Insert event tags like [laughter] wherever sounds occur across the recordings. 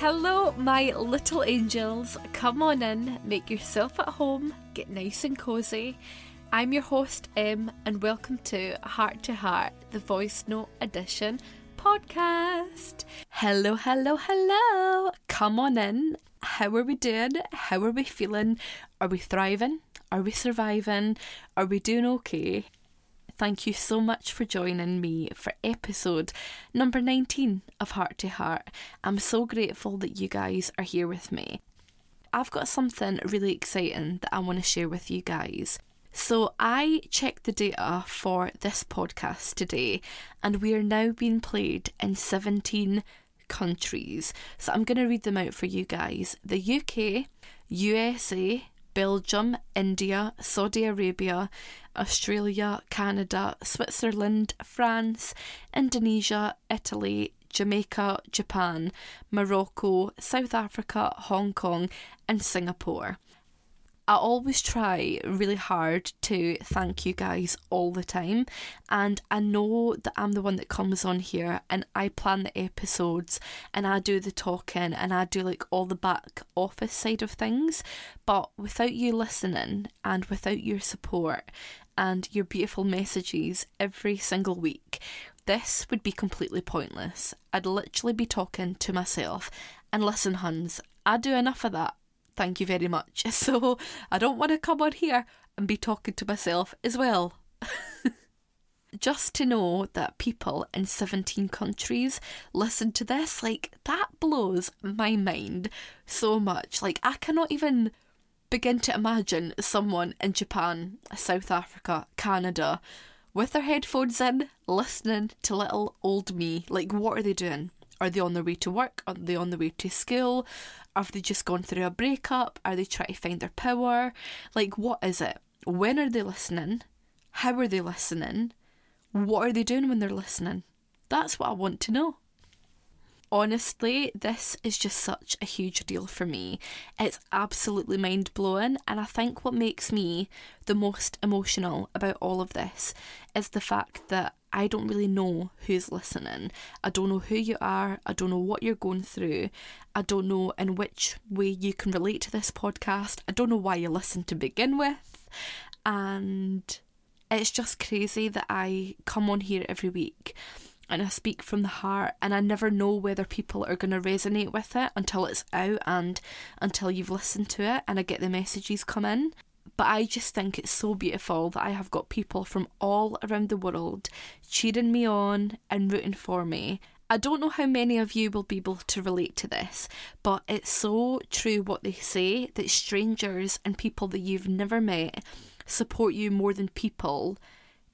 Hello, my little angels. Come on in, make yourself at home, get nice and cozy. I'm your host, Em, and welcome to Heart to Heart, the Voice Note Edition podcast. Hello, hello, hello. Come on in. How are we doing? How are we feeling? Are we thriving? Are we surviving? Are we doing okay? Thank you so much for joining me for episode number 19 of Heart to Heart. I'm so grateful that you guys are here with me. I've got something really exciting that I want to share with you guys. So, I checked the data for this podcast today, and we are now being played in 17 countries. So, I'm going to read them out for you guys the UK, USA, Belgium, India, Saudi Arabia, Australia, Canada, Switzerland, France, Indonesia, Italy, Jamaica, Japan, Morocco, South Africa, Hong Kong, and Singapore. I always try really hard to thank you guys all the time, and I know that I'm the one that comes on here and I plan the episodes and I do the talking and I do like all the back office side of things. But without you listening and without your support and your beautiful messages every single week, this would be completely pointless. I'd literally be talking to myself. And listen, Huns, I do enough of that thank you very much. [laughs] So I don't want to come on here and be talking to myself as well. [laughs] Just to know that people in 17 countries listen to this, like, that blows my mind so much. Like, I cannot even begin to imagine someone in Japan, South Africa, Canada, with their headphones in, listening to little old me. Like, what are they doing? Are they on their way to work? Are they on their way to school? Have they just gone through a breakup? Are they trying to find their power? Like, what is it? When are they listening? How are they listening? What are they doing when they're listening? That's what I want to know. Honestly, this is just such a huge deal for me. It's absolutely mind blowing, and I think what makes me the most emotional about all of this is the fact that I don't really know who's listening. I don't know who you are. I don't know what you're going through. I don't know in which way you can relate to this podcast. I don't know why you listen to begin with. And it's just crazy that I come on here every week and I speak from the heart, and I never know whether people are going to resonate with it until it's out and until you've listened to it and I get the messages come in. But I just think it's so beautiful that I have got people from all around the world cheering me on and rooting for me. I don't know how many of you will be able to relate to this, but it's so true what they say that strangers and people that you've never met support you more than people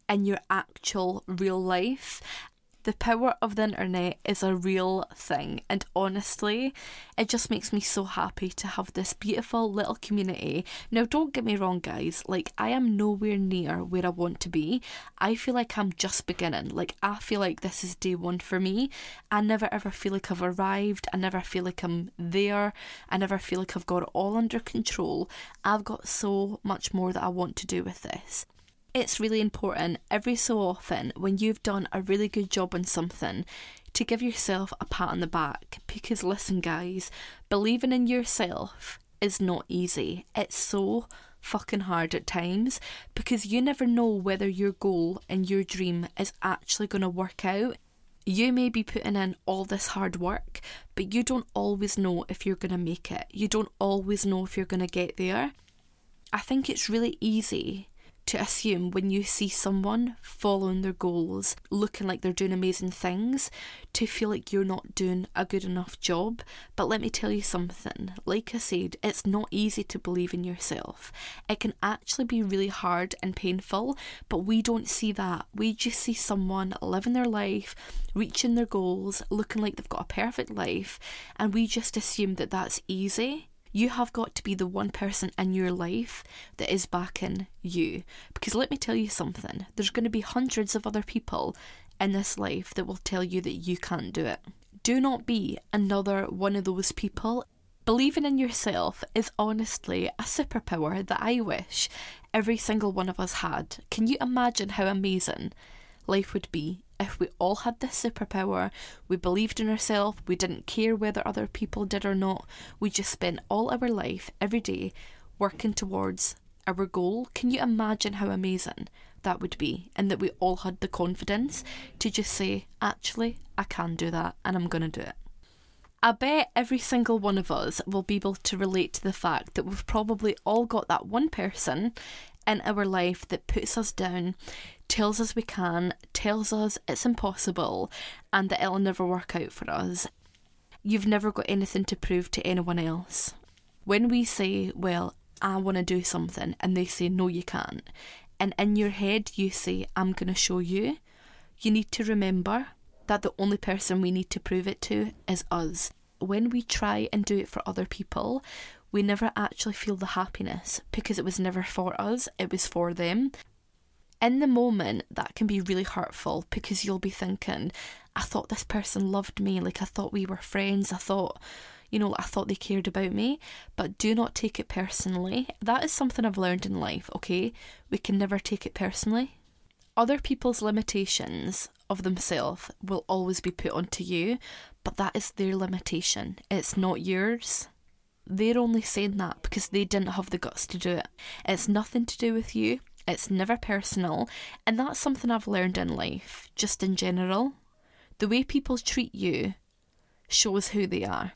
in your actual real life. The power of the internet is a real thing, and honestly, it just makes me so happy to have this beautiful little community. Now, don't get me wrong, guys, like, I am nowhere near where I want to be. I feel like I'm just beginning. Like, I feel like this is day one for me. I never ever feel like I've arrived. I never feel like I'm there. I never feel like I've got it all under control. I've got so much more that I want to do with this it's really important every so often when you've done a really good job on something to give yourself a pat on the back. Because listen, guys, believing in yourself is not easy. It's so fucking hard at times because you never know whether your goal and your dream is actually going to work out. You may be putting in all this hard work, but you don't always know if you're going to make it. You don't always know if you're going to get there. I think it's really easy to assume when you see someone following their goals, looking like they're doing amazing things, to feel like you're not doing a good enough job. But let me tell you something like I said, it's not easy to believe in yourself. It can actually be really hard and painful, but we don't see that. We just see someone living their life, reaching their goals, looking like they've got a perfect life, and we just assume that that's easy you have got to be the one person in your life that is backing you. Because let me tell you something there's going to be hundreds of other people in this life that will tell you that you can't do it. Do not be another one of those people. Believing in yourself is honestly a superpower that I wish every single one of us had. Can you imagine how amazing life would be if we all had this superpower, we believed in ourselves, we didn't care whether other people did or not, we just spent all our life, every day, working towards our goal. Can you imagine how amazing that would be? And that we all had the confidence to just say, actually, I can do that and I'm going to do it. I bet every single one of us will be able to relate to the fact that we've probably all got that one person in our life that puts us down, tells us we can, tells us it's impossible, and that it'll never work out for us. You've never got anything to prove to anyone else. When we say, Well, I want to do something, and they say, No, you can't, and in your head you say, I'm going to show you, you need to remember that the only person we need to prove it to is us. When we try and do it for other people, we never actually feel the happiness because it was never for us, it was for them. In the moment, that can be really hurtful because you'll be thinking, I thought this person loved me, like I thought we were friends, I thought, you know, I thought they cared about me, but do not take it personally. That is something I've learned in life, okay? We can never take it personally. Other people's limitations of themselves will always be put onto you, but that is their limitation. It's not yours. They're only saying that because they didn't have the guts to do it. It's nothing to do with you, it's never personal, and that's something I've learned in life, just in general. The way people treat you shows who they are.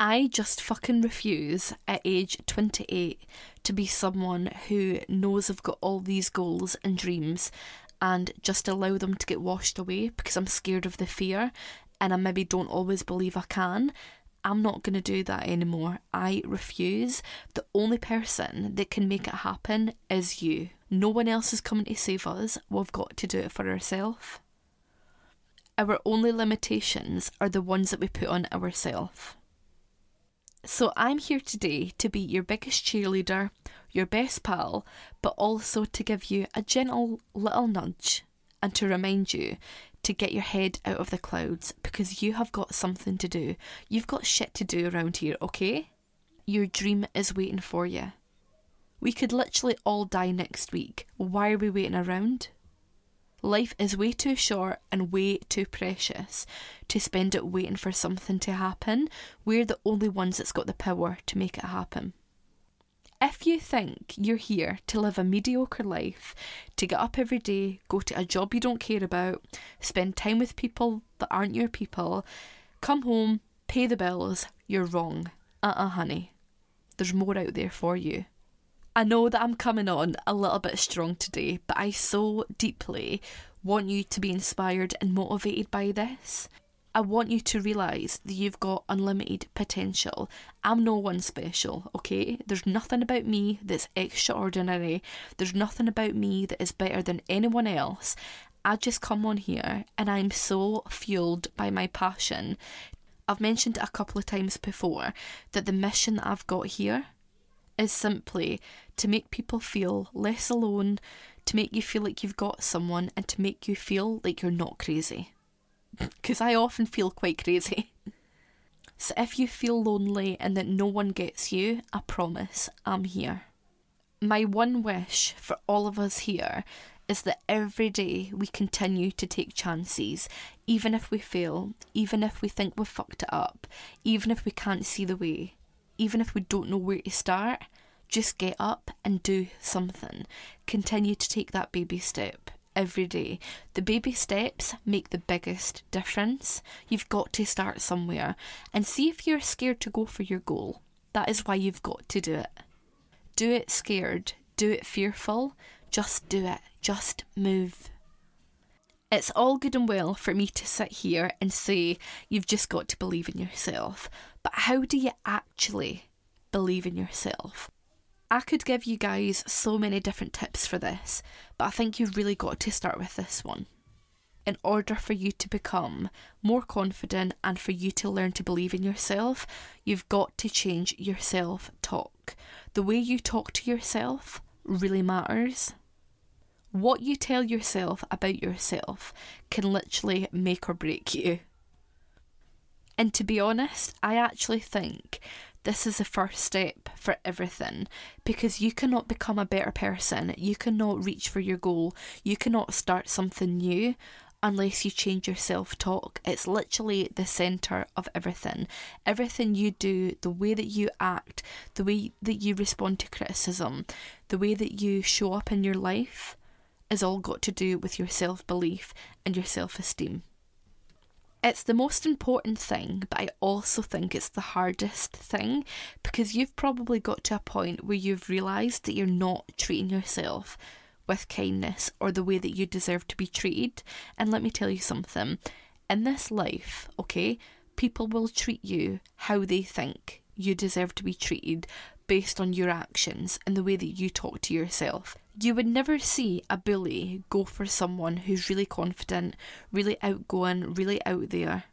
I just fucking refuse at age 28 to be someone who knows I've got all these goals and dreams and just allow them to get washed away because I'm scared of the fear and I maybe don't always believe I can. I'm not going to do that anymore. I refuse. The only person that can make it happen is you. No one else is coming to save us. We've got to do it for ourselves. Our only limitations are the ones that we put on ourselves. So I'm here today to be your biggest cheerleader, your best pal, but also to give you a gentle little nudge and to remind you to get your head out of the clouds because you have got something to do. You've got shit to do around here, okay? Your dream is waiting for you. We could literally all die next week. Why are we waiting around? Life is way too short and way too precious to spend it waiting for something to happen. We're the only ones that's got the power to make it happen. If you think you're here to live a mediocre life, to get up every day, go to a job you don't care about, spend time with people that aren't your people, come home, pay the bills, you're wrong. Uh uh-uh, uh, honey. There's more out there for you. I know that I'm coming on a little bit strong today, but I so deeply want you to be inspired and motivated by this. I want you to realise that you've got unlimited potential. I'm no one special, okay? There's nothing about me that's extraordinary. There's nothing about me that is better than anyone else. I just come on here and I'm so fueled by my passion. I've mentioned a couple of times before that the mission that I've got here is simply to make people feel less alone, to make you feel like you've got someone, and to make you feel like you're not crazy [laughs] because I often feel quite crazy. So if you feel lonely and that no one gets you, I promise I'm here. My one wish for all of us here is that every day we continue to take chances, even if we fail, even if we think we've fucked it up, even if we can't see the way, even if we don't know where to start. Just get up and do something. Continue to take that baby step every day. The baby steps make the biggest difference. You've got to start somewhere and see if you're scared to go for your goal. That is why you've got to do it. Do it scared, do it fearful, just do it, just move. It's all good and well for me to sit here and say you've just got to believe in yourself, but how do you actually believe in yourself? I could give you guys so many different tips for this, but I think you've really got to start with this one. In order for you to become more confident and for you to learn to believe in yourself, you've got to change your self talk. The way you talk to yourself really matters. What you tell yourself about yourself can literally make or break you. And to be honest, I actually think this is the first step for everything because you cannot become a better person, you cannot reach for your goal, you cannot start something new unless you change your self talk. It's literally the center of everything. Everything you do, the way that you act, the way that you respond to criticism, the way that you show up in your life is all got to do with your self belief and your self esteem. It's the most important thing, but I also think it's the hardest thing because you've probably got to a point where you've realised that you're not treating yourself with kindness or the way that you deserve to be treated. And let me tell you something in this life, okay, people will treat you how they think you deserve to be treated based on your actions and the way that you talk to yourself. You would never see a bully go for someone who's really confident, really outgoing, really out there,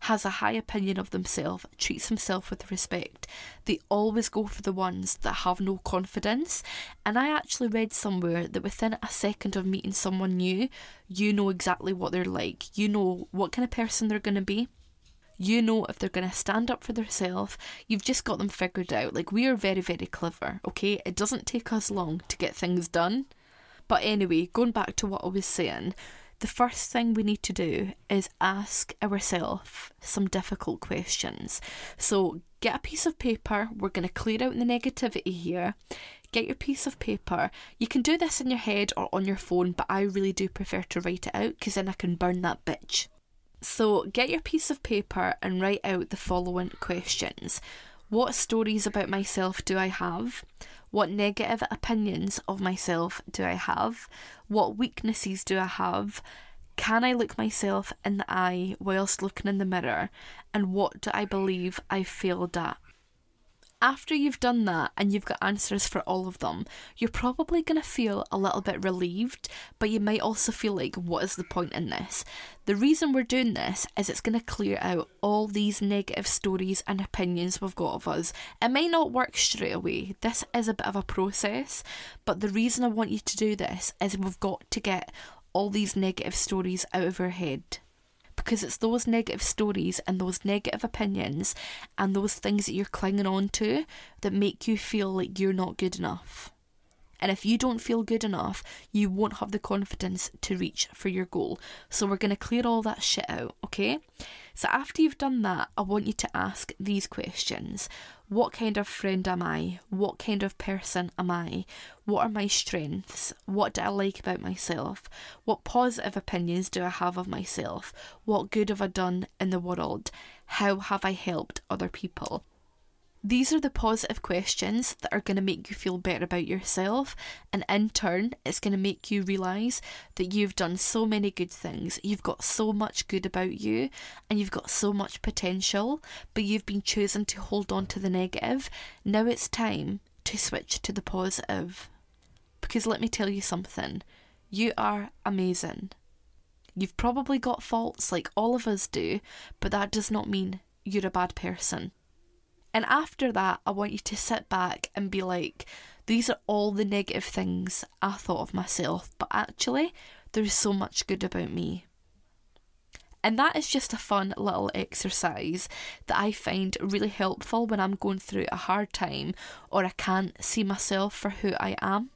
has a high opinion of themselves, treats himself with respect. They always go for the ones that have no confidence. And I actually read somewhere that within a second of meeting someone new, you know exactly what they're like. You know what kind of person they're going to be. You know if they're going to stand up for themselves. You've just got them figured out. Like, we are very, very clever, okay? It doesn't take us long to get things done. But anyway, going back to what I was saying, the first thing we need to do is ask ourselves some difficult questions. So, get a piece of paper. We're going to clear out the negativity here. Get your piece of paper. You can do this in your head or on your phone, but I really do prefer to write it out because then I can burn that bitch. So, get your piece of paper and write out the following questions What stories about myself do I have? What negative opinions of myself do I have? What weaknesses do I have? Can I look myself in the eye whilst looking in the mirror? And what do I believe I failed at? After you've done that and you've got answers for all of them, you're probably going to feel a little bit relieved, but you might also feel like, what is the point in this? The reason we're doing this is it's going to clear out all these negative stories and opinions we've got of us. It may not work straight away, this is a bit of a process, but the reason I want you to do this is we've got to get all these negative stories out of our head because it's those negative stories and those negative opinions and those things that you're clinging on to that make you feel like you're not good enough. And if you don't feel good enough, you won't have the confidence to reach for your goal. So we're going to clear all that shit out, okay? So after you've done that, I want you to ask these questions What kind of friend am I? What kind of person am I? What are my strengths? What do I like about myself? What positive opinions do I have of myself? What good have I done in the world? How have I helped other people? These are the positive questions that are going to make you feel better about yourself, and in turn, it's going to make you realise that you've done so many good things. You've got so much good about you, and you've got so much potential, but you've been chosen to hold on to the negative. Now it's time to switch to the positive. Because let me tell you something you are amazing. You've probably got faults like all of us do, but that does not mean you're a bad person. And after that, I want you to sit back and be like, these are all the negative things I thought of myself, but actually, there's so much good about me. And that is just a fun little exercise that I find really helpful when I'm going through a hard time or I can't see myself for who I am.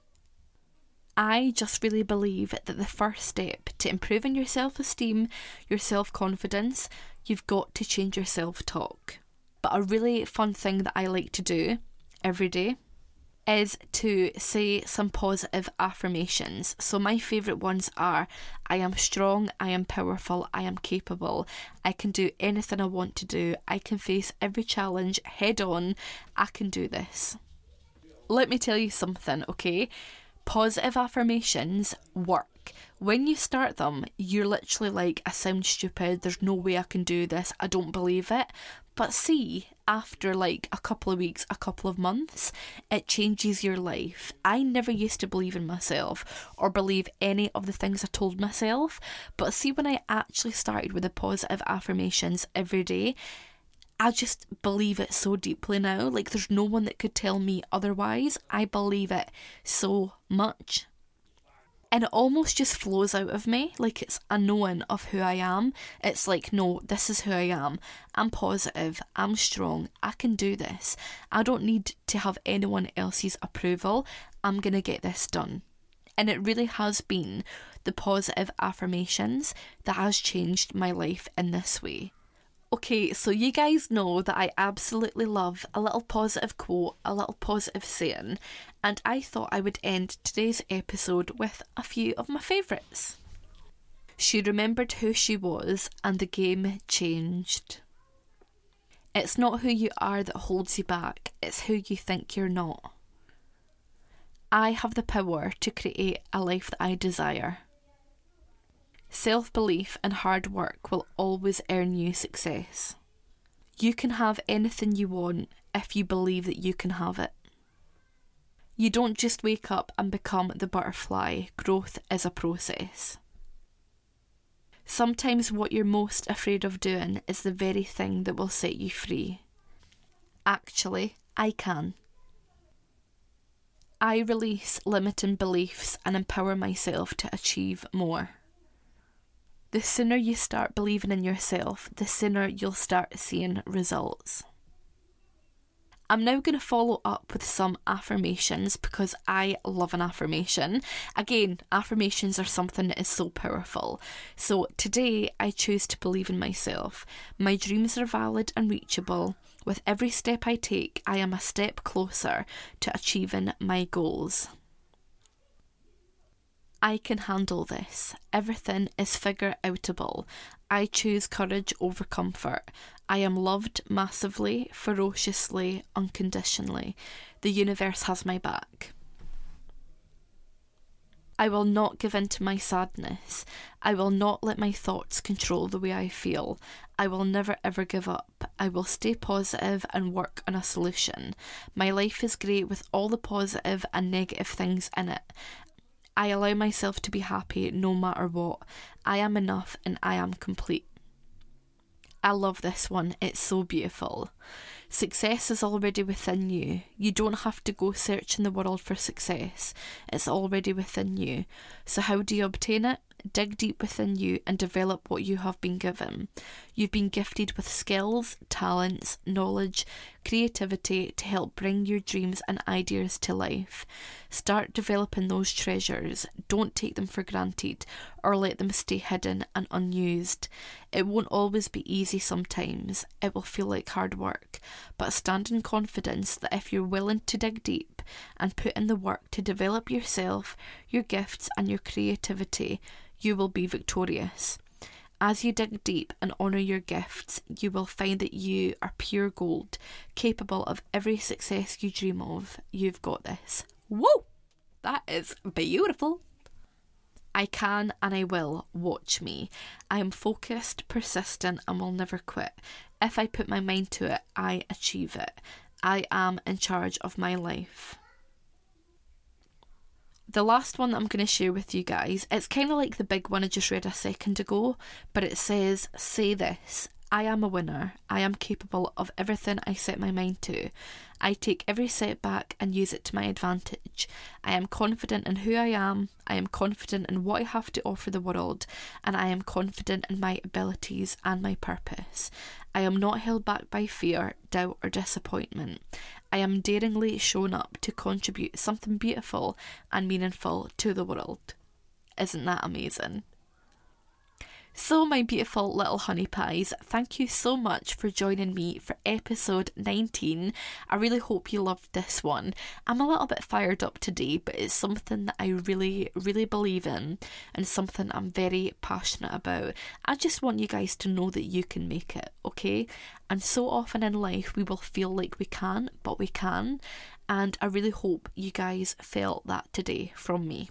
I just really believe that the first step to improving your self esteem, your self confidence, you've got to change your self talk. But a really fun thing that I like to do every day is to say some positive affirmations. So, my favourite ones are I am strong, I am powerful, I am capable, I can do anything I want to do, I can face every challenge head on, I can do this. Let me tell you something, okay? Positive affirmations work. When you start them, you're literally like, I sound stupid, there's no way I can do this, I don't believe it. But see, after like a couple of weeks, a couple of months, it changes your life. I never used to believe in myself or believe any of the things I told myself. But see, when I actually started with the positive affirmations every day, I just believe it so deeply now. Like, there's no one that could tell me otherwise. I believe it so much. And it almost just flows out of me like it's a knowing of who I am. It's like, no, this is who I am. I'm positive, I'm strong, I can do this. I don't need to have anyone else's approval. I'm going to get this done. And it really has been the positive affirmations that has changed my life in this way. Okay, so you guys know that I absolutely love a little positive quote, a little positive saying, and I thought I would end today's episode with a few of my favourites. She remembered who she was, and the game changed. It's not who you are that holds you back, it's who you think you're not. I have the power to create a life that I desire. Self belief and hard work will always earn you success. You can have anything you want if you believe that you can have it. You don't just wake up and become the butterfly, growth is a process. Sometimes what you're most afraid of doing is the very thing that will set you free. Actually, I can. I release limiting beliefs and empower myself to achieve more the sooner you start believing in yourself, the sooner you'll start seeing results. I'm now going to follow up with some affirmations because I love an affirmation. Again, affirmations are something that is so powerful. So today I choose to believe in myself. My dreams are valid and reachable. With every step I take, I am a step closer to achieving my goals. I can handle this. Everything is figure outable. I choose courage over comfort. I am loved massively, ferociously, unconditionally. The universe has my back. I will not give in to my sadness. I will not let my thoughts control the way I feel. I will never ever give up. I will stay positive and work on a solution. My life is great with all the positive and negative things in it. I allow myself to be happy no matter what. I am enough and I am complete. I love this one, it's so beautiful. Success is already within you. You don't have to go searching the world for success, it's already within you. So, how do you obtain it? dig deep within you and develop what you have been given. You've been gifted with skills, talents, knowledge, creativity to help bring your dreams and ideas to life. Start developing those treasures. Don't take them for granted or let them stay hidden and unused. It won't always be easy sometimes. It will feel like hard work, but stand in confidence that if you're willing to dig deep and put in the work to develop yourself, your gifts, and your creativity, you will be victorious. As you dig deep and honour your gifts, you will find that you are pure gold, capable of every success you dream of. You've got this. Whoa! That is beautiful. I can and I will. Watch me. I am focused, persistent, and will never quit. If I put my mind to it, I achieve it. I am in charge of my life the last one that I'm going to share with you guys, it's kind of like the big one I just read a second ago, but it says, Say this I am a winner. I am capable of everything I set my mind to. I take every setback and use it to my advantage. I am confident in who I am. I am confident in what I have to offer the world. And I am confident in my abilities and my purpose. I am not held back by fear, doubt, or disappointment. I am daringly shown up to contribute something beautiful and meaningful to the world. Isn't that amazing? So, my beautiful little honey pies, thank you so much for joining me for episode 19. I really hope you loved this one. I'm a little bit fired up today, but it's something that I really, really believe in and something I'm very passionate about. I just want you guys to know that you can make it, okay? And so often in life, we will feel like we can, but we can. And I really hope you guys felt that today from me.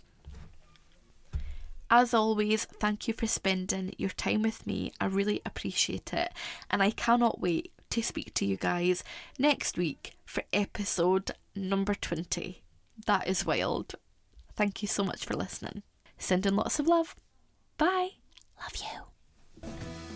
As always, thank you for spending your time with me. I really appreciate it. And I cannot wait to speak to you guys next week for episode number 20. That is wild. Thank you so much for listening. Sending lots of love. Bye. Love you.